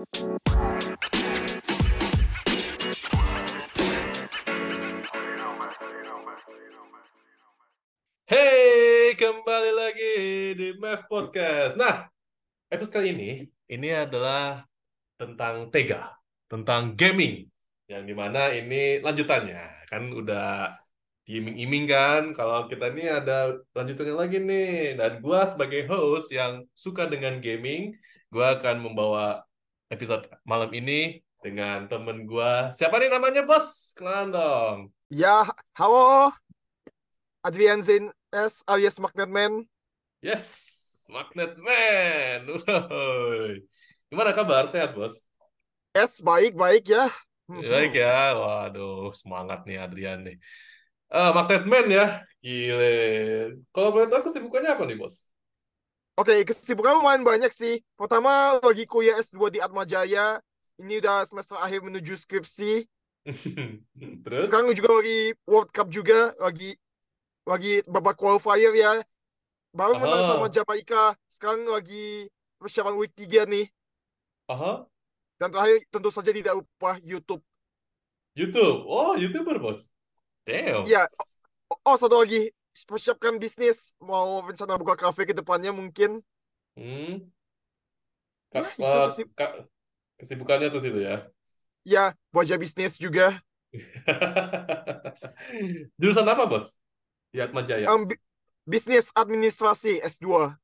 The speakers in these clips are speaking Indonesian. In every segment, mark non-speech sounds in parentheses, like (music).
Hey, kembali lagi di Math Podcast. Nah, episode kali ini, ini adalah tentang Tega, tentang gaming. Yang di mana ini lanjutannya. Kan udah diiming-iming kan, kalau kita ini ada lanjutannya lagi nih. Dan gua sebagai host yang suka dengan gaming, gua akan membawa episode malam ini dengan temen gua. Siapa nih namanya, Bos? Kenalan dong. Ya, halo. Adrian Zain S alias Magnet Man. Yes, Magnet Man. Woy. Gimana kabar? Sehat, Bos? S baik baik ya. Baik ya. Waduh, semangat nih Adrian nih. Eh, Magnet Man ya. Gile. Kalau boleh tahu kesibukannya apa nih, Bos? Oke, kesibukan lumayan banyak sih. Pertama lagi kuliah S2 di Atmajaya. Ini udah semester akhir menuju skripsi. (laughs) Terus? Sekarang juga lagi World Cup juga, lagi lagi babak qualifier ya. Baru menang Aha. sama Jamaika. Sekarang lagi persiapan week 3 nih. Aha. Dan terakhir tentu saja tidak lupa YouTube. YouTube. Oh, YouTuber, Bos. Damn. Iya. Oh, satu lagi persiapkan bisnis mau rencana buka kafe ke depannya mungkin. Hmm. Ya, Ka- itu eh, kesib- ka- kesibukannya tuh situ ya. Ya, wajah bisnis juga. (laughs) Jurusan apa, Bos? Di Atma Jaya. Bi- bisnis administrasi S2.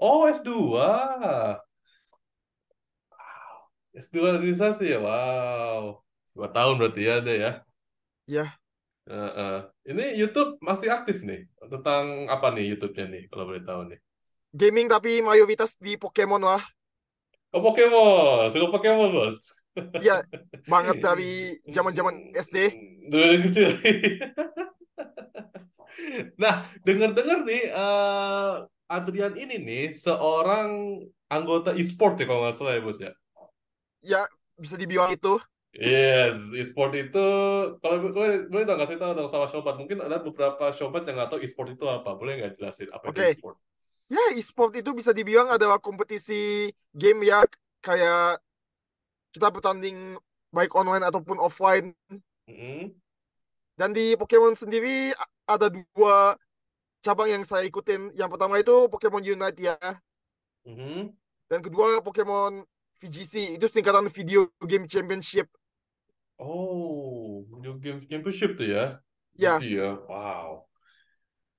Oh, S2. S2 organisasi ya, wow. Dua tahun berarti ya ada ya. Ya, Heeh. Ini YouTube masih aktif nih. Tentang apa nih YouTube-nya nih, kalau boleh tahu nih. gaming tapi mayoritas di Pokemon lah. Oh, Pokemon. Suka Pokemon, Bos. Ya, banget (laughs) dari zaman-zaman SD. Dari kecil. Nah, dengar-dengar nih, eh, Adrian ini nih seorang anggota e-sport ya kalau nggak salah ya, Bos ya. Ya, bisa dibilang itu. Yes, e-sport itu kalau boleh boleh dong kasih tahu dong sama sobat. Mungkin ada beberapa sobat yang nggak tahu e-sport itu apa. Boleh nggak jelasin apa itu Oke. e-sport? Ya, e-sport itu bisa dibilang adalah kompetisi game ya kayak kita bertanding baik online ataupun offline. Mm-mm. Dan di Pokemon sendiri ada dua cabang yang saya ikutin. Yang pertama itu Pokemon Unite ya. Mhm. Dan kedua Pokemon VGC. Itu singkatan Video Game Championship. Oh, game championship tuh ya? Ya, Gitu ya. Wow.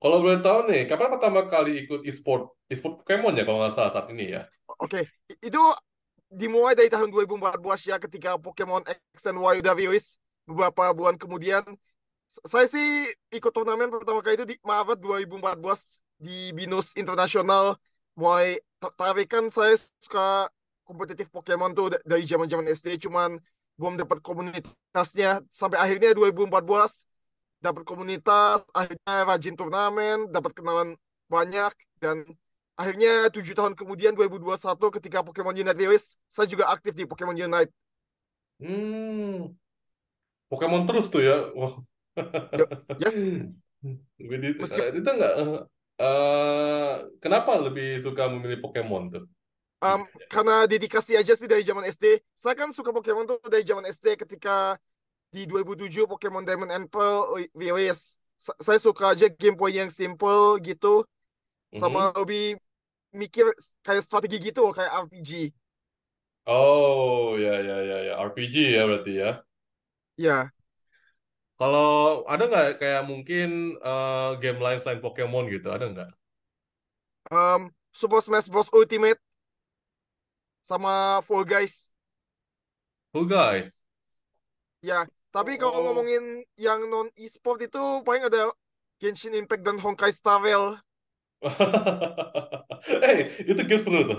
Kalau boleh tahu nih, kapan pertama kali ikut e-sport? E-sport Pokemon ya kalau nggak salah saat ini ya? oke. I- Itu dimulai dari tahun 2014 ya ketika Pokemon X and Y udah rilis beberapa bulan kemudian. Saya sih ikut turnamen pertama kali itu di Maret 2014 di Binus Internasional. Mulai tertarik kan saya suka kompetitif Pokemon tuh da- dari zaman-zaman SD cuman belum dapat komunitasnya sampai akhirnya 2014 dapat komunitas, akhirnya rajin turnamen, dapat kenalan banyak dan akhirnya tujuh tahun kemudian 2021 ketika Pokemon Unite rilis, saya juga aktif di Pokemon Unite. Hmm, Pokemon terus tuh ya. Wah. Yes, (laughs) Lebih di- Meskip- eh, itu nggak eh, eh, kenapa lebih suka memilih Pokemon tuh? Um, karena dedikasi aja sih dari zaman SD. Saya kan suka Pokemon tuh dari zaman SD ketika di 2007 Pokemon Diamond and Pearl rilis. Sa- Saya suka aja gameplay yang simple gitu, sama lebih mikir kayak strategi gitu, kayak RPG. Oh, ya ya ya ya RPG ya berarti ya. Ya, Kalau ada nggak kayak mungkin eh, game lain selain Pokemon gitu, ada nggak? um, Super Smash Bros Ultimate sama Fall Guys. Who guys? Ya, tapi kalau Oh. ngomongin yang non e-sport itu paling ada Genshin Impact dan Honkai Star Rail. (laughs) Eh, itu game seru tuh.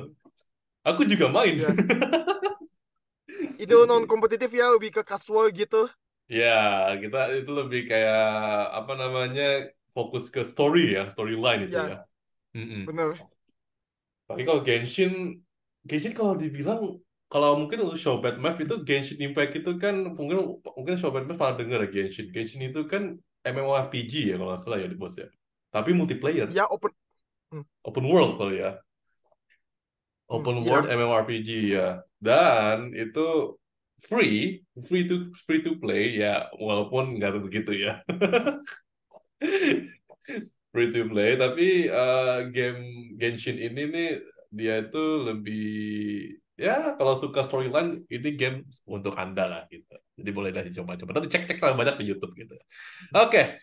Aku juga main. Iya. (laughs) Itu non kompetitif ya, lebih ke casual gitu. Ya, kita itu lebih kayak apa namanya fokus ke story ya, storyline itu Ya. ya. Mm-mm. Bener. Tapi kalau Genshin, Genshin kalau dibilang kalau mungkin untuk Shobat Math itu Genshin Impact itu kan mungkin mungkin Shobat Math pernah dengar ya Genshin. Genshin itu kan MMORPG ya kalau nggak salah ya di bos ya. Tapi multiplayer, Ya open open world kali ya. Open Hmm, World ya. MMORPG ya. Dan itu free, free to free to play ya, walaupun nggak begitu ya. (laughs) free to play, tapi eh, game Genshin ini nih dia itu lebih ya kalau suka storyline ini game untuk anda lah gitu. Jadi boleh dah dicoba-coba. Tapi cek-cek lah banyak di YouTube gitu. Oke.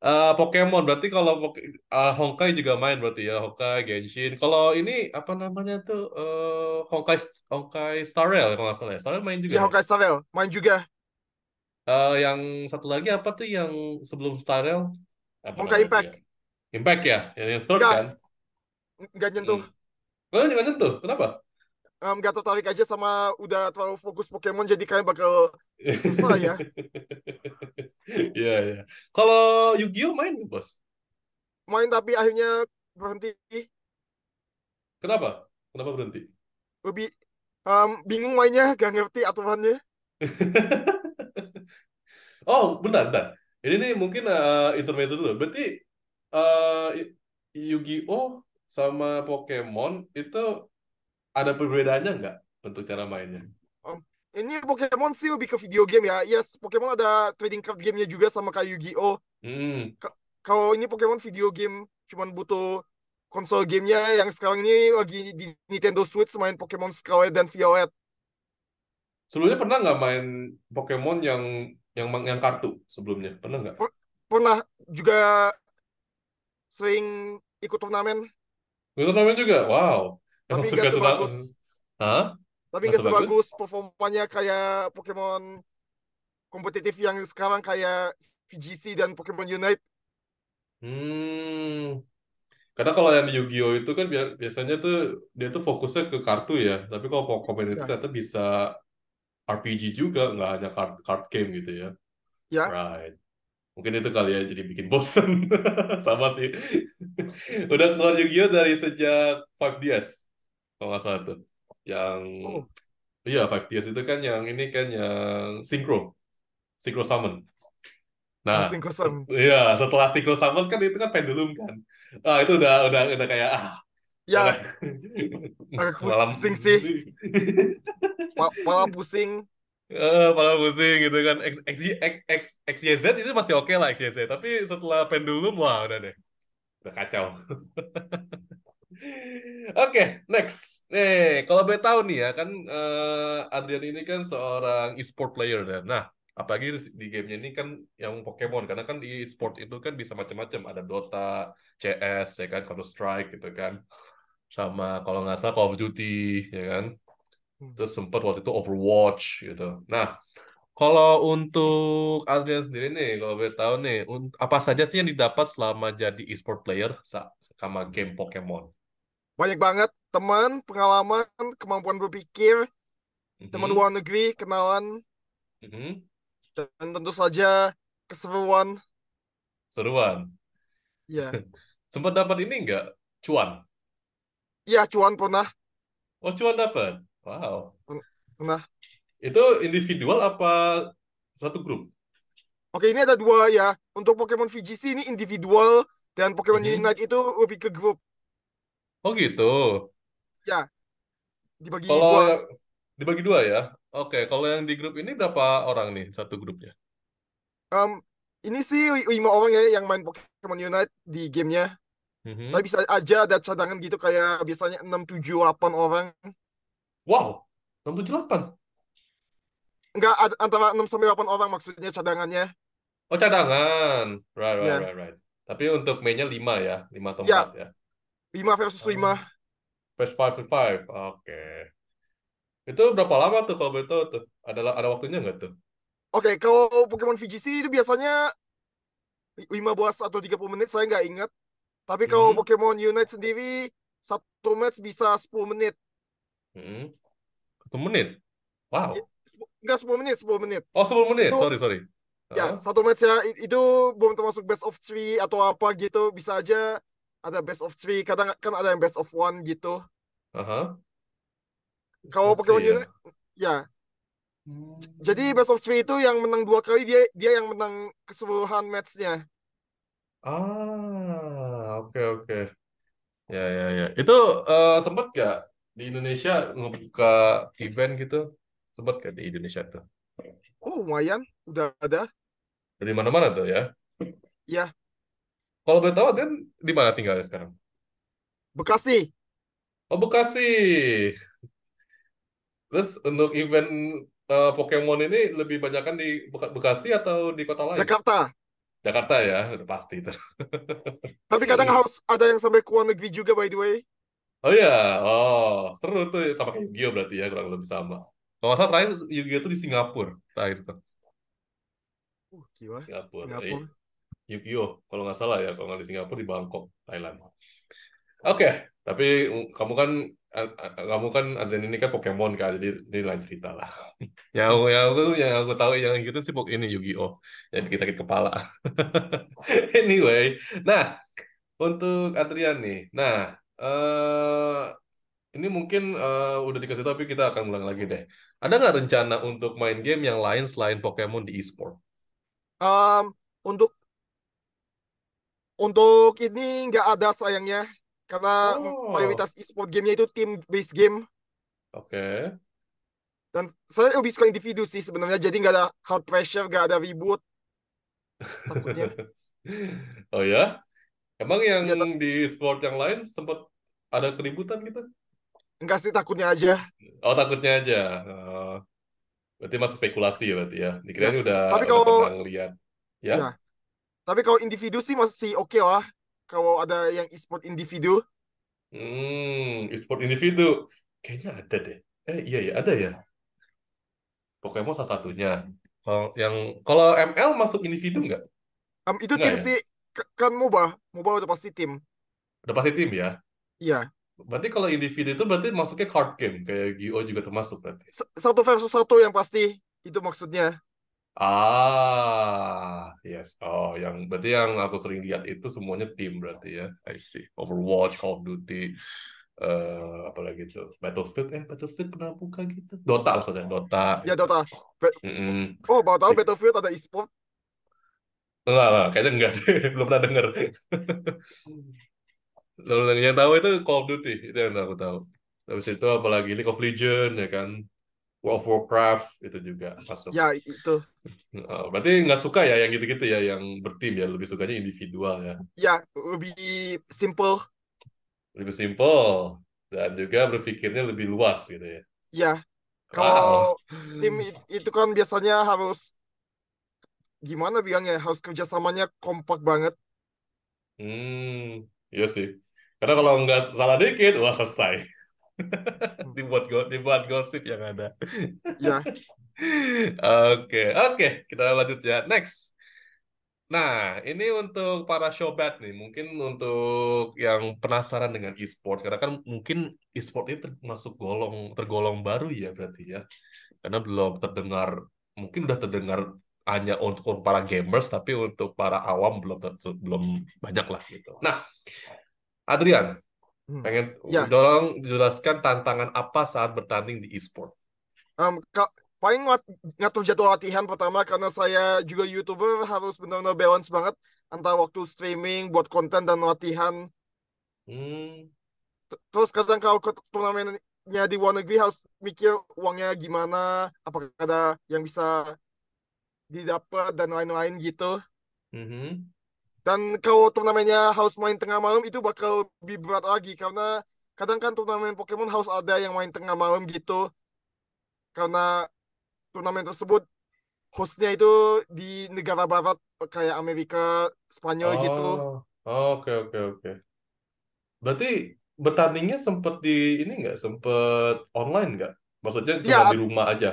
Eh, Pokemon berarti kalau eh, Honkai juga main berarti ya Honkai Genshin. Kalau ini apa namanya tuh eh, Honkai Honkai Star Rail kalau nggak salah ya. Star Rail main juga Ya ya. Honkai Star Rail main juga. Eh, yang satu lagi apa tuh yang sebelum Star Rail? Apa Honkai namanya Impact dia? Impact ya, yang yang third nggak kan? nggak nyentuh. Hmm. Oh, jangan nyentuh. Kenapa? Em, nggak tertarik aja sama udah terlalu fokus Pokemon jadi kayak bakal susah ya. (laughs) Iya, iya. Kalau Yu-Gi-Oh main nggak, Bos? Main tapi akhirnya berhenti. Kenapa? Kenapa berhenti? Lebih em, bingung mainnya, gak ngerti aturannya. (laughs) Oh, bentar, bentar. Ini nih mungkin eh, intermezzo dulu. Berarti eh, Yu-Gi-Oh sama Pokemon itu ada perbedaannya nggak untuk cara mainnya? Ini Pokemon sih lebih ke video game ya. Yes, Pokemon ada trading card gamenya juga sama kayak Yu-Gi-Oh. Hmm, Kalau ini Pokemon video game, cuman butuh konsol gamenya yang sekarang ini lagi di Nintendo Switch main Pokemon Scarlet dan Violet. sebelumnya pernah nggak main Pokemon yang yang yang kartu sebelumnya? Pernah nggak? Pernah juga sering ikut turnamen, Itu namanya juga. Wow. Tapi suka nggak sebagus, Hah? tapi Nggak nggak sebagus? performanya kayak Pokemon kompetitif yang sekarang kayak VGC dan Pokemon Unite. Hmm. Karena kalau yang di Yu-Gi-Oh itu kan bia- biasanya tuh dia tuh fokusnya ke kartu ya. Tapi kalau Pokemon itu Ya, ternyata bisa RPG juga, nggak hanya card, card game gitu ya. ya. Right. Mungkin itu kali ya jadi bikin bosen. (laughs) Sama sih. Udah keluar Yu-Gi-Oh dari sejak 5DS. Kalau nggak salah tuh. Yang, Oh, iya 5DS itu kan yang ini kan yang Synchro. Synchro Summon. Nah, Asing se- Kosam. iya setelah Synchro Summon kan itu kan pendulum kan. Ah, itu udah udah udah kayak ah Ya, malam pusing sih. (laughs) Pala pusing. Eh malah pusing gitu kan. X, X, X, X, XYZ itu masih oke lah XYZ, tapi setelah pendulum wah udah deh. Udah kacau. (laughs) Oke, next. Nih, kalau boleh tahu nih ya, kan eh, Adrian ini kan seorang e-sport player dan nah, apalagi di gamenya ini kan yang Pokemon karena kan di e-sport itu kan bisa macam-macam, ada Dota, CS, ya kan, Counter Strike gitu kan, sama kalau nggak salah Call of Duty, ya kan. Hmm. Terus sempat waktu itu Overwatch gitu. Nah, kalau untuk Adrian sendiri nih, kalau boleh tahu nih, apa saja sih yang didapat selama jadi e-sport player sa- sama game Pokemon? Banyak banget teman, pengalaman, kemampuan berpikir, teman Mhm, luar negeri, kenalan, mhm. dan tentu saja keseruan. Seruan. Ya, (laughs) Sempat dapat ini nggak? Cuan. ya cuan pernah, Oh, cuan dapat. Wow. pernah. Itu individual apa satu grup? Oke, ini ada dua ya. Untuk Pokemon VGC ini individual dan Pokemon Mhm. Unite itu lebih ke grup. Oh gitu. Ya, dibagi Kalau dua. dibagi dua ya? Oke, kalau yang di grup ini berapa orang nih satu grupnya? Em, ini sih lima orang ya yang main Pokemon Unite di gamenya. Mhm. Tapi bisa aja ada cadangan gitu kayak biasanya 6, 7, 8 orang. Wow, 678. Enggak, antara 6 sampai 8 orang maksudnya cadangannya. Oh, cadangan. Right, right, Ya, right, right. Tapi untuk mainnya 5 ya, 5 atau ya 4 ya. 5 versus 5. Oh, First five versus five. Oke. Itu berapa lama tuh kalau tahu tuh? Ada ada waktunya nggak tuh? Oke, kalau Pokemon VGC itu biasanya 15 atau 30 menit, saya nggak ingat. Tapi kalau Mhm. Pokemon Unite sendiri, satu match bisa 10 menit. Hmm. Satu menit. Wow. Ya, Nggak 10 menit, 10 menit. Oh, 10 menit. Itu, Sorry, sorry. ya, Hah? satu match ya, itu belum termasuk best of three atau apa gitu. Bisa aja ada best of three, kadang kan ada yang best of one gitu. Aha. Kalau Mostly Pokemon ya. Ya. Hmm. Jadi best of three itu yang menang dua kali, dia dia yang menang keseluruhan matchnya. Ah, oke oke. Ya ya ya. Itu eh, sempat gak di Indonesia ngebuka event gitu sempat kan di Indonesia tuh Oh, lumayan. Udah ada. dari mana-mana tuh ya Ya, kalau boleh tahu Adrian di mana tinggalnya sekarang Bekasi. oh Bekasi terus untuk event eh, Pokemon ini lebih banyak kan di Beka- Bekasi atau di kota lain Jakarta. Jakarta ya udah pasti itu (laughs) Tapi kadang harus ada yang sampai ke luar negeri juga, by the way. Oh iya oh seru tuh sama kayak Yu-Gi-Oh berarti ya kurang lebih sama kalau nggak salah terakhir Yu-Gi-Oh tuh di Singapura terakhir tuh Uh, gila. Singapura. Singapura. Eh, Yu-Gi-Oh, kalau nggak salah ya, kalau nggak di Singapura di Bangkok, Thailand. Oke, tapi mm, kamu kan a- a- kamu kan Adrian ini kan Pokemon kan, jadi ini lain cerita lah. (laughs) Yang aku, yang aku, yang aku tahu yang gitu sih pok ini Yu-Gi-Oh, yang bikin sakit kepala. (laughs) Anyway, nah untuk Adrian nih, nah eh ini mungkin eh, udah dikasih tapi kita akan ulang lagi deh. Ada nggak rencana untuk main game yang lain selain Pokemon di e-sport? Um, untuk untuk ini nggak ada sayangnya karena Oh. mayoritas e-sport gamenya itu team based game Oke. dan saya lebih suka individu sih sebenarnya jadi nggak ada hard pressure nggak ada ribut (laughs) takutnya Oh ya? Emang yang tak- di sport yang lain sempat ada keributan gitu? enggak sih takutnya aja Oh takutnya aja. Oh, berarti masih spekulasi ya berarti ya. Dikirain Ya, udah tapi kalau- ngeliat. Ya? Ya. tapi kalau individu sih masih oke lah kalau ada yang e-sport individu Hmm, e-sport individu. Kayaknya ada deh. Eh iya ya ada ya. Pokemon salah satunya. Kalau yang kalau ML masuk individu nggak? Um, itu Nggak tim ya? sih kan MOBA MOBA udah pasti tim Udah pasti tim ya. iya Berarti kalau individu itu berarti masuknya card game kayak Yu-Gi-Oh juga termasuk berarti. Satu versus satu yang pasti itu maksudnya Ah, yes. Oh, yang berarti yang aku sering lihat itu semuanya tim berarti ya. I see. Overwatch, Call of Duty, eh apalagi itu Battlefield, eh Battlefield pernah buka gitu. Dota maksudnya, Dota. ya Dota Ba- Mm-mm. oh baru tahu Battlefield ada e-sport Enggak, enggak, kayaknya enggak deh. (laughs) Belum pernah denger. Lalu yang tahu itu Call of Duty, itu yang aku tahu. Habis itu apalagi League of Legends ya kan. World of Warcraft itu juga masuk. ya itu (laughs) Oh, berarti nggak suka ya yang gitu-gitu ya, yang bertim ya, lebih sukanya individual ya. ya lebih simple lebih simpel dan juga berpikirnya lebih luas gitu ya. ya Wow. kalau tim it- itu kan biasanya harus gimana bilangnya harus kerjasamanya kompak banget Hmm, iya sih. Karena kalau nggak salah dikit, wah selesai. (laughs) dibuat go dibuat gosip yang ada. ya (laughs) Oke, oke, kita lanjut ya. Next. Nah, ini untuk para showbat nih, mungkin untuk yang penasaran dengan e-sport, karena kan mungkin e-sport ini termasuk golong tergolong baru ya berarti ya, karena belum terdengar, mungkin udah terdengar hanya untuk para gamers, tapi untuk para awam belum belum banyak lah gitu. Nah, Adrian, Hmm. pengen Ya. tolong jelaskan tantangan apa saat bertanding di e-sport. Ka- paling ngat- ngatur jadwal latihan pertama karena saya juga youtuber harus benar-benar balance banget antara waktu streaming buat konten dan latihan Hmm, terus kadang kalau ke turnamennya di luar negeri harus mikir uangnya gimana apakah ada yang bisa didapat dan lain-lain gitu mhm. dan kalau turnamennya harus main tengah malam itu bakal lebih berat lagi karena kadang kan turnamen Pokemon harus ada yang main tengah malam gitu karena turnamen tersebut hostnya itu di negara barat kayak Amerika, Spanyol gitu. Oh, oke oke oke. Berarti bertandingnya sempet di ini nggak sempet online nggak? Maksudnya cuma Iya, di rumah aja.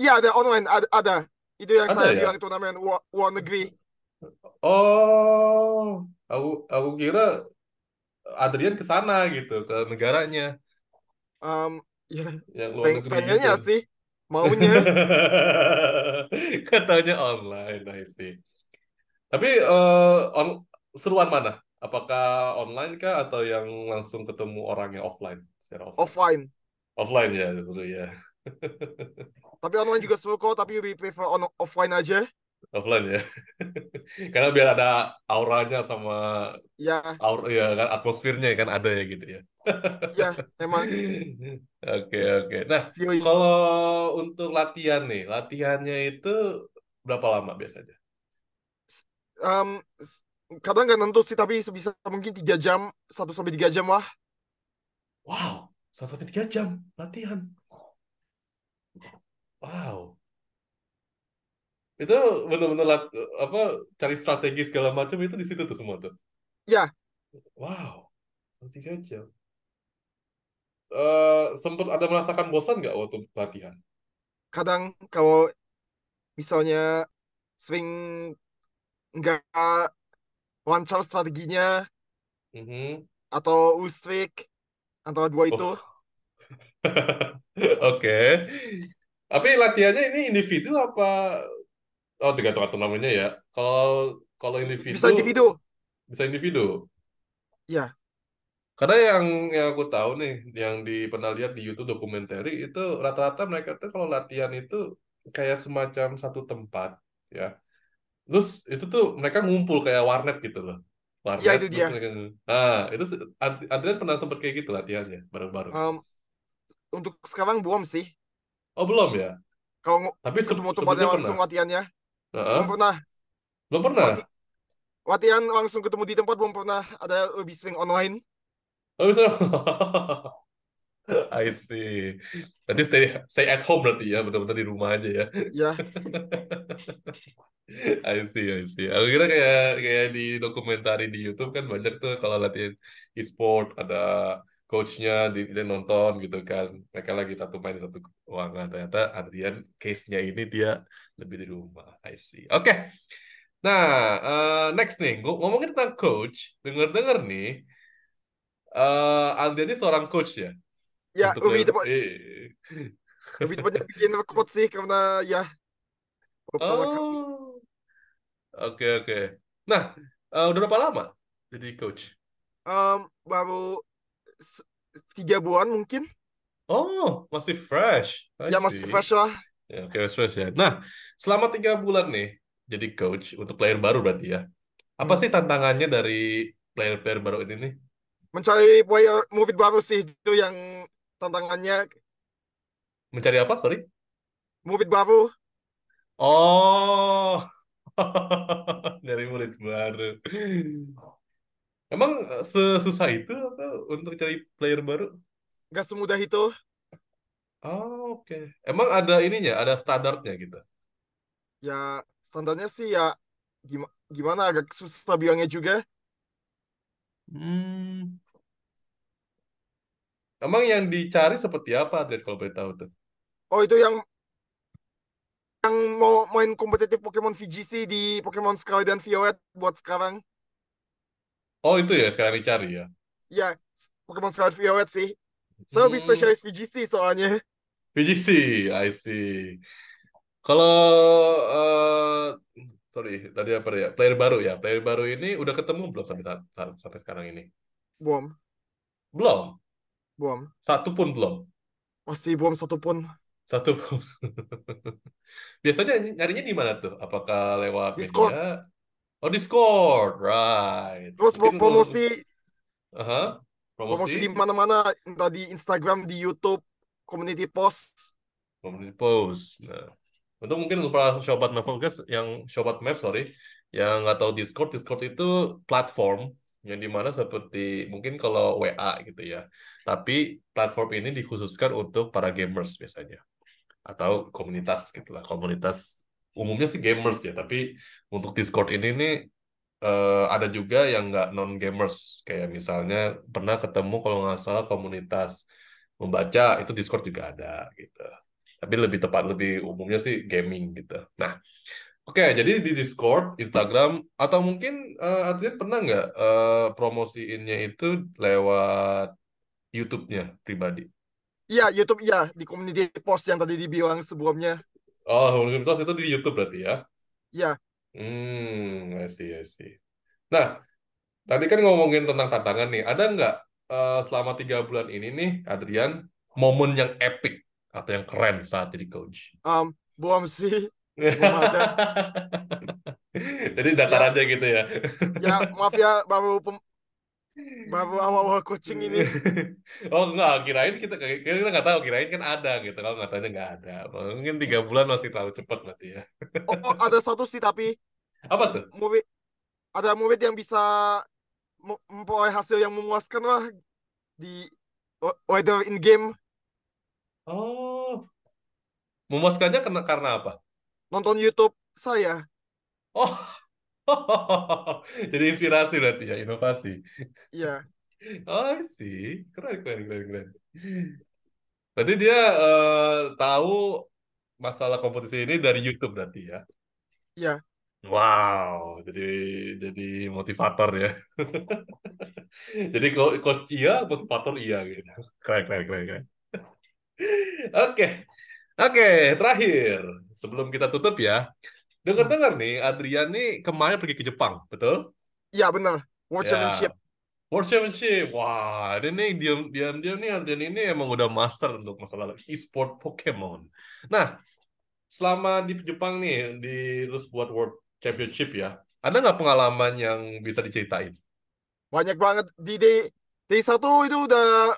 Iya ada online, ada, ada. Itu yang Ada saya ya? bilang turnamen luar, luar negeri. Oh, aku aku kira Adrian ke sana gitu, ke negaranya Em, ya, yang luar peng- negeri pengennya gitu. sih, maunya. (laughs) Katanya online, I see. Tapi eh, on, seruan mana? Apakah online kah atau yang langsung ketemu orangnya offline? Secara offline. offline. Offline ya, seru ya. (laughs) Tapi online juga seru kok, tapi lebih prefer on offline aja. offline ya. (laughs) Karena biar ada auranya sama Ya, aur ya kan atmosfernya kan ada ya gitu ya. (laughs) ya, emang Oke oke. Nah kalau untuk latihan nih, latihannya itu berapa lama biasanya? Um, kadang nggak nentu sih, tapi sebisa mungkin tiga jam, satu sampai tiga jam lah. Wow, satu sampai tiga jam latihan. Wow, itu benar-benar apa cari strategi segala macam itu di situ tuh semua tuh. Ya, Wow, tiga jam. Eh sempat ada merasakan bosan nggak waktu latihan? kadang kalau misalnya swing nggak lancar strateginya Mhm. atau loose streak antara dua itu, Oh, (laughs) oke. Tapi latihannya ini individu apa? Oh, tergantung namanya ya. Kalau kalau individu bisa individu. bisa individu. Ya, Karena yang yang aku tahu nih, yang di pernah lihat di YouTube dokumenter itu rata-rata mereka tuh kalau latihan itu kayak semacam satu tempat ya. Terus itu tuh mereka ngumpul kayak warnet gitu loh. ya Warnet itu terus dia. mereka ah itu Ad- Adrian pernah sempat kayak gitu latihannya bareng-bareng. Um, untuk sekarang belum sih. Oh, belum ya? Ng- Tapi ketemu tempatnya langsung pernah. latihannya, Heeh. belum pernah. Belum pernah. Lati- latihan langsung ketemu di tempat belum pernah. Ada lebih sering online. Oh, bisa. (laughs) I see. Berarti stay stay at home berarti ya, betul-betul di rumah aja ya. Ya, (laughs) I see, I see. Aku kira kayak kayak di dokumentari di YouTube kan banyak tuh kalau latihan e-sport ada coachnya di dia nonton gitu kan. Mereka lagi satu main di satu ruangan. Ternyata Adrian case-nya ini dia lebih di rumah. I see. Oke. Nah, eh, next nih, Ngom- ngomongin tentang coach, denger-denger nih, eh Adrian ini seorang coach ya ya untuk lebih tepat, Eh. lebih tepatnya (laughs) bikin record sih karena ya pertama kali. Oh, oke oke. Nah, eh, udah berapa lama jadi coach? Um, baru tiga bulan mungkin. Oh, masih fresh. I Ya masih see. fresh lah. Ya, oke, fresh ya. Nah, selama tiga bulan nih jadi coach untuk player baru berarti ya. Apa Hmm. sih tantangannya dari player-player baru ini nih? Mencari player movie baru sih itu yang tantangannya. Mencari apa? Sorry. Movie baru. Oh, (laughs) nyari murid baru. Emang eh, sesusah itu apa untuk cari player baru? Gak semudah itu. Oh, oke. Emang ada ininya, ada standarnya gitu. Ya standarnya sih ya gimana, gimana agak susah bilangnya juga. Hmm. Emang yang dicari seperti apa, Adrian, kalau boleh tahu tuh? Oh itu yang yang mau main kompetitif Pokemon VGC di Pokemon Scarlet dan Violet buat sekarang. Oh, itu ya sekarang dicari ya. Ya Pokemon Scarlet Violet sih. Saya lebih Hmm, spesialis VGC soalnya. VGC, I see. Kalau eh sorry, tadi apa ya? Player baru ya. Player baru ini udah ketemu belum sampai sampai sekarang ini? Belum, Belum. belum. Satu pun belum. Masih belum satu pun. Satu pun. (laughs) Biasanya nyarinya di mana tuh? Apakah lewat Discord. media? Oh, Discord, right. Terus Mungkin kalau promosi Aha, promosi di promosi mana-mana, entah di Instagram, di YouTube, community post. community post. Nah, untuk mungkin untuk para sobat Mavocast yang sobat Mav sorry, yang nggak tahu Discord, Discord itu platform yang di mana seperti mungkin kalau WA gitu ya. Tapi platform ini dikhususkan untuk para gamers biasanya atau komunitas gitulah, komunitas umumnya sih gamers ya. Tapi untuk Discord ini nih eh, ada juga yang nggak non gamers kayak misalnya pernah ketemu kalau nggak salah komunitas membaca itu Discord juga ada gitu tapi lebih tepat lebih umumnya sih gaming gitu nah oke jadi di Discord Instagram atau mungkin eh, Adrian pernah nggak eh, promosiinnya itu lewat YouTube-nya pribadi Iya, YouTube iya di community post yang tadi dibilang sebelumnya. Oh komunitas itu di YouTube berarti ya Iya, hmm I see I see nah Tadi kan ngomongin tentang tantangan nih. Ada nggak eh, selama tiga bulan ini nih, Adrian, momen yang epic atau yang keren saat jadi coach? um, belum sih. belum ada. (laughs) Jadi datar Ya, aja gitu ya. ya maaf ya baru pem- baru awal-awal coaching ini. (laughs) Oh enggak, kirain kita kira kita nggak tahu, kirain kan ada gitu. Kalau nggak tahunya nggak ada. Mungkin tiga bulan masih terlalu cepat berarti ya. Oh, ada satu sih tapi (laughs) Apa tuh? murid ada murid yang bisa mem- memperoleh hasil yang memuaskan lah di whether in game Oh, memuaskannya karena karena apa? nonton YouTube saya. Oh, (laughs) jadi inspirasi berarti ya, inovasi. Iya, Oh, sih, keren, keren, keren, keren. Berarti dia eh, tahu masalah kompetisi ini dari YouTube berarti ya. iya. Wow, jadi jadi motivator ya. (laughs) Jadi co- coach iya, motivator iya gitu. Keren, keren, keren, keren. (laughs) Oke, oke, terakhir sebelum kita tutup ya. Dengar-dengar nih, Adrian nih kemarin pergi ke Jepang, betul? Iya benar. World Ya, Championship. World Championship. Wah, ini nih diam diam diam nih Adrian ini emang udah master untuk masalah e-sport Pokemon. Nah, selama di Jepang nih di terus buat World Championship ya, ada nggak pengalaman yang bisa diceritain? Banyak banget di day, day satu itu udah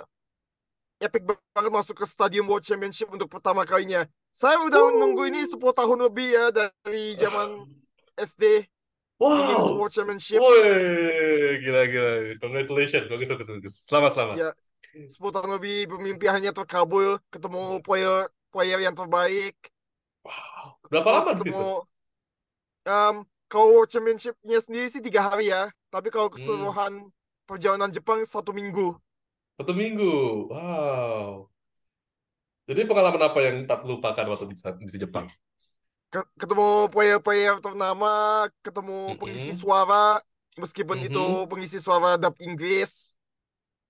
epic banget masuk ke Stadium World Championship untuk pertama kalinya. Saya udah nunggu ini 10 tahun lebih ya dari zaman SD Wow, World Championship. woi, gila gila, congratulations, bagus bagus bagus, selamat selamat. Ya, 10 tahun lebih bermimpi hanya terkabul ketemu player player yang terbaik. Wow, berapa lama di situ? ketemu em, kalau World Championship-nya sendiri sih tiga hari ya. Tapi kalau Hmm, keseluruhan perjalanan Jepang satu minggu. satu minggu. Wow. Jadi pengalaman apa yang tak terlupakan waktu di, di Jepang? Ke- Ketemu player-player ternama, ketemu pengisi Mm-mm, suara, meskipun itu mhm. pengisi suara dub Inggris,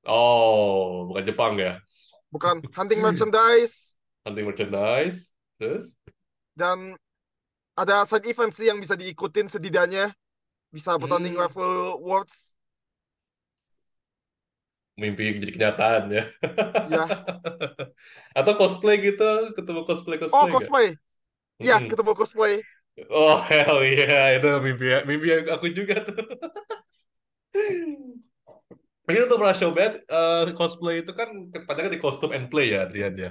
Oh, bukan Jepang ya? bukan (laughs) hunting merchandise, Hunting merchandise, terus dan ada side event sih yang bisa diikutin setidaknya. Bisa bertanding hmm, level Worlds. Mimpi jadi kenyataan ya. Ya. (laughs) Atau cosplay gitu, ketemu cosplay Oh, cosplay nggak? cosplay. Ya, Mm-mm. ketemu cosplay. Oh hell yeah, itu mimpi mimpi aku juga tuh. Ini untuk pernah show bed, eh, cosplay itu kan kebanyakan di costume and play ya, Adrian ya.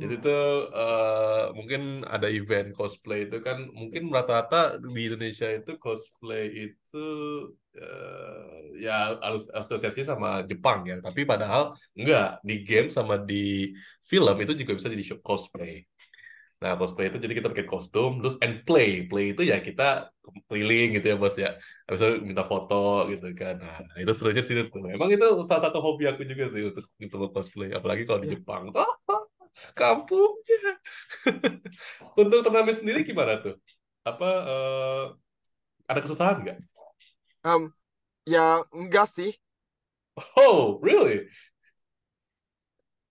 Jadi Hmm. tuh eh, mungkin ada event cosplay itu kan mungkin rata-rata di Indonesia itu cosplay itu eh, ya harus asosiasinya sama Jepang ya. Tapi padahal enggak di game sama di film itu juga bisa jadi show cosplay. Nah, cosplay itu jadi kita pakai kostum, terus and play. Play itu ya kita keliling gitu ya, Bos ya. Habis itu minta foto gitu kan. Nah, itu serunya sih itu. Emang itu salah satu hobi aku juga sih untuk untuk cosplay, apalagi kalau di Ya. Jepang. Oh, (laughs) kampungnya. (laughs) Untuk turnamen sendiri gimana tuh? Apa eh, ada kesusahan nggak? Em, ya, enggak sih. Oh, really?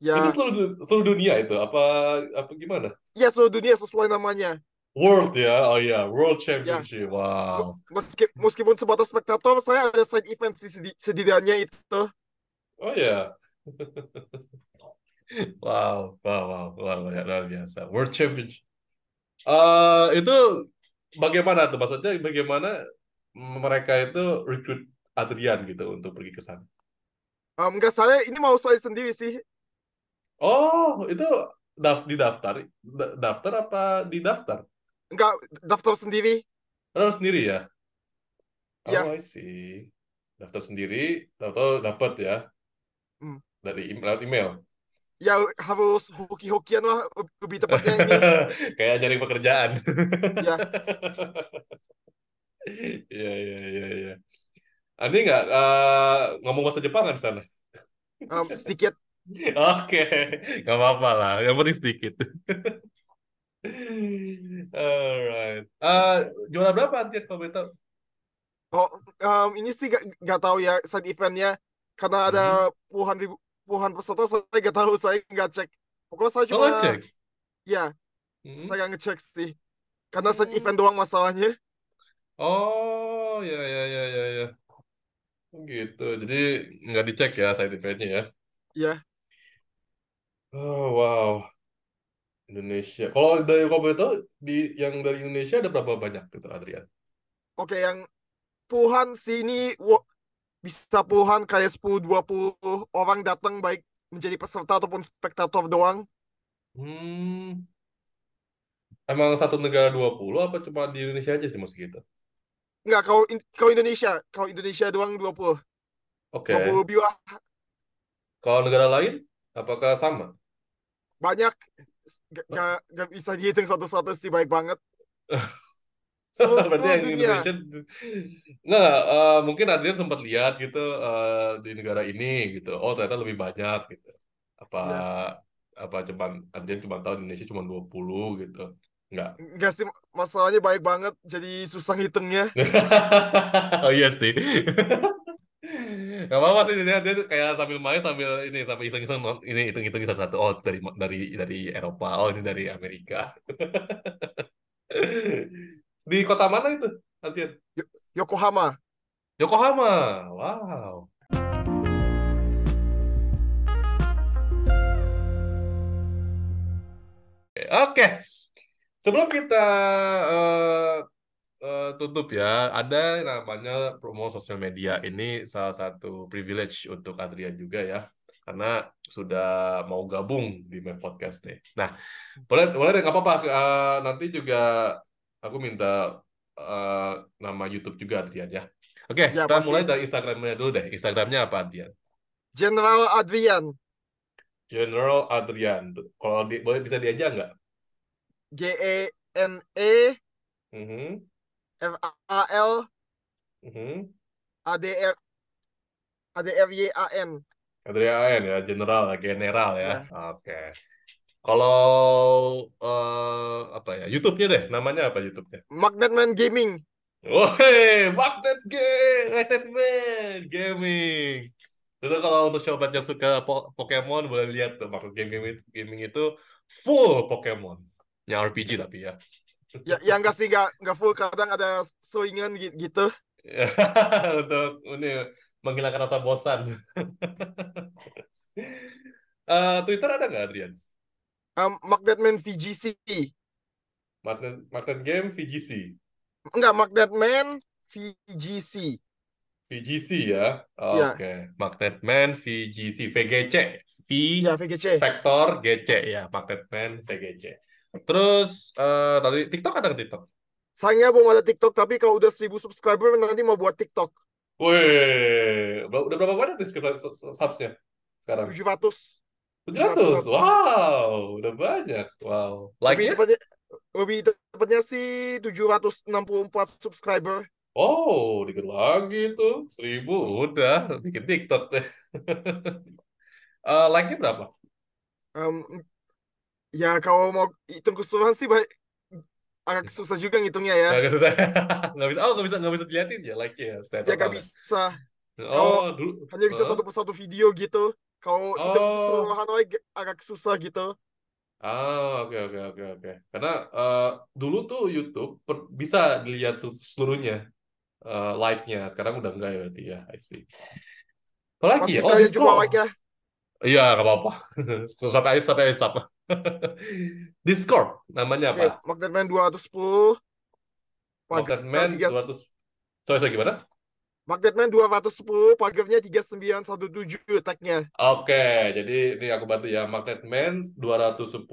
Itu Ya, seluruh du- seluruh dunia itu? Apa apa gimana? ya seluruh dunia sesuai namanya. World ya? Oh iya, World Ya, Championship. me- Wow. meski, meskipun sebatas spektator, saya ada side event sih sedi- setidaknya itu. Oh ya. Wow, (laughs) wow, wow, wow, luar luar biasa. World Championship. Eh itu bagaimana tuh? Maksudnya bagaimana mereka itu rekrut Adrian gitu untuk pergi ke sana? Em, enggak, saya ini mau saya sendiri sih. Oh, itu daf didaftar, Da- daftar apa didaftar? Enggak, daftar sendiri. Daftar sendiri ya? Ya, Oh, I see. Daftar sendiri, tahu-tahu dapat ya hmm. dari em- lewat email. Ya harus hoki-hokian lah lebih tepatnya ini. (laughs) Kayak nyari pekerjaan. Ya, (laughs) Iya, iya, iya, iya. Ini nggak eh, ngomong bahasa Jepang kan di sana? em, sedikit. (laughs) Oke, nggak apa-apa lah. Yang penting sedikit. Alright. Eh, juara berapa Antian kalau boleh tahu? Oh, em, ini sih gak, gak tahu ya side eventnya karena ada Mhm. puluhan ribu puluhan peserta saya gak tahu saya nggak cek. Pokoknya saya Oh, cuma ngecek. ya Mhm. saya ngecek sih karena Hmm. event doang masalahnya. Oh, ya, ya, ya, ya, ya. Gitu. Jadi nggak dicek ya side eventnya ya. Ya, Oh, wow. Indonesia. Kalau dari boleh tahu di yang dari Indonesia ada berapa banyak gitu Adrian? Oke, yang puluhan sini bisa puluhan kayak 10-20 orang datang baik menjadi peserta ataupun spektator doang. Hmm, emang satu negara 20 apa cuma di Indonesia aja sih mas gitu? Enggak, kalau in- kalau Indonesia, kalau Indonesia doang 20. Oke. 20 lebih lah. Kalau negara lain, apakah sama? banyak gak, gak bisa dihitung satu-satu sih baik banget. (laughs) Seluruh (laughs) Berarti yang dunia. Indonesia nggak eh, mungkin Adrian sempat lihat gitu eh, di negara ini gitu. Oh ternyata lebih banyak gitu. Apa Iya. apa cuman Adrian cuma tahu Indonesia cuma 20 gitu. Enggak. Enggak sih, masalahnya baik banget, jadi susah ngitungnya. (laughs) Oh iya sih. Gak apa-apa sih dia, dia kayak sambil main sambil ini sambil iseng-iseng ini hitung-hitung satu-satu. Oh dari dari dari Eropa. Oh ini dari Amerika. (laughs) Di kota mana itu? Adrian? Yokohama. Yokohama. Wow. Oke. Sebelum kita eh, tutup ya, ada namanya promo sosial media. Ini salah satu privilege untuk Adrian juga ya. Karena sudah mau gabung di Mav Podcast nih. Nah, boleh boleh nggak apa-apa. Eh, nanti juga aku minta eh, nama YouTube juga Adrian ya. Oke, Ya, kita pasti. mulai dari Instagramnya dulu deh. Instagramnya apa Adrian? General Adrian. General Adrian. Kalau di, boleh bisa diajak nggak? G-E-N-E Mhm, R-A-L mhm. A-D-R A-D-R-Y-A-N. Adrian ya, general, general ya. Ya. Oke. Kalau eh, apa ya? YouTube-nya deh, namanya apa YouTube-nya? Magnetman Gaming. Woi, Magnet Game, Magnet Man Gaming. Itu kalau untuk sobat yang suka po- Pokemon boleh lihat tuh Magnet Game Gaming itu, gaming itu full Pokemon. Yang RPG tapi ya. Ya, ya enggak sih, enggak, enggak full. Kadang ada swingan gi- gitu. (laughs) Untuk ini menghilangkan rasa bosan. (laughs) Eh, Twitter ada nggak Adrian? Um, Magnetman VGC. Magnet, Magnet Game VGC. Enggak, Magnetman VGC. VGC ya. Iya. Oke. Magnetman VGC VGC. V Ya, VGC. Vector GC ya, Magnetman VGC. Terus eh, tadi TikTok ada TikTok? Sayangnya belum ada TikTok, tapi kalau udah 1000 subscriber nanti mau buat TikTok. Wih, udah berapa banyak nih subs- subsnya sekarang? 700. 700. Wow, udah banyak. Wow. Lebih Like-nya? tepatnya, lebih tepatnya sih 764 subscriber. Oh, dikit lagi tuh. 1000 udah bikin TikTok deh. (laughs) Eh, like-nya berapa? Um, ya kalau mau hitung keseluruhan sih baik, agak susah juga ngitungnya ya. Nggak susah. (laughs) Nggak bisa. Oh, nggak bisa nggak bisa diliatin ya like-nya ya. Saya Ya total gak ya. bisa. Oh, dulu. Hanya bisa satu persatu video gitu. Kalau Oh. keseluruhan lagi agak susah gitu. Ah, oke oke oke oke. Karena eh, dulu tuh YouTube per- bisa dilihat sel- seluruhnya eh, like-nya. Sekarang udah enggak ya berarti ya. I see. Apa lagi ya? Masih Oh, Discord. jumlah like-nya. Iya, nggak apa-apa. (laughs) Sampai aja, sampai aja, sama. (laughs) Discord, namanya apa? Magnetman 210. Magnetman tiga- 200. Sorry, sorry, gimana? Magnetman 210, pagarnya 3917 tag-nya. Oke, jadi ini aku bantu ya. Magnetman 210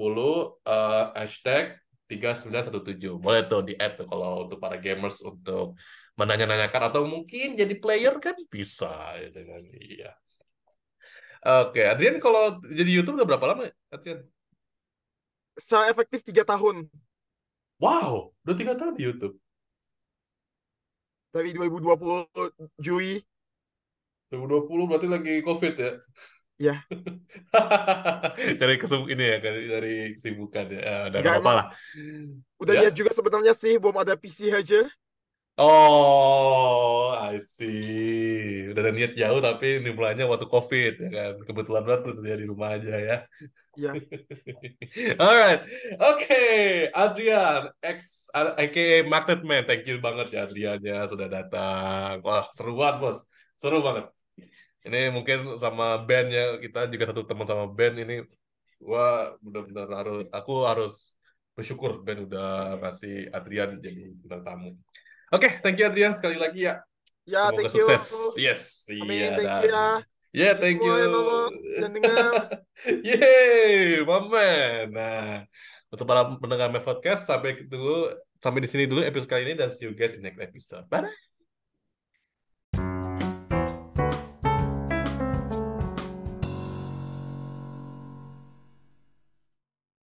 eh, hashtag 3917. Boleh tuh di-add tuh kalau untuk para gamers untuk menanya-nanyakan atau mungkin jadi player kan bisa ya dengan iya. Oke, Adrian kalau jadi YouTube udah berapa lama, Adrian? Secara efektif 3 tahun. Wow, udah tiga tahun di YouTube. Dari 2020 Juli. 2020 berarti lagi COVID ya? Iya. (laughs) dari kesem ini ya, dari, dari kesibukan ya. Eh, udah emang. lah. Udah Ya. lihat juga sebenarnya sih belum ada PC aja. Oh, I see. Udah ada niat jauh tapi dimulainya waktu COVID ya kan. Kebetulan banget tuh dia di rumah aja ya. (laughs) Ya. Alright, oke, Adrian, ex aka Magnet Man, thank you banget ya Adrian ya sudah datang. Wah seruan bos, seru banget. Ini mungkin sama band ya kita juga satu teman sama band ini Gua bener-bener harus, aku harus bersyukur Ben udah kasih Adrian jadi bintang tamu. Oke, thank you Adrian sekali lagi ya. Ya, Semoga thank you. sukses. Yes, Amin, iya thank you ya. Yeah, thank you. dengar. (laughs) Yeay, momen. Nah, untuk para pendengar My Podcast, sampai ketemu sampai di sini dulu episode kali ini dan see you guys in next episode. Bye.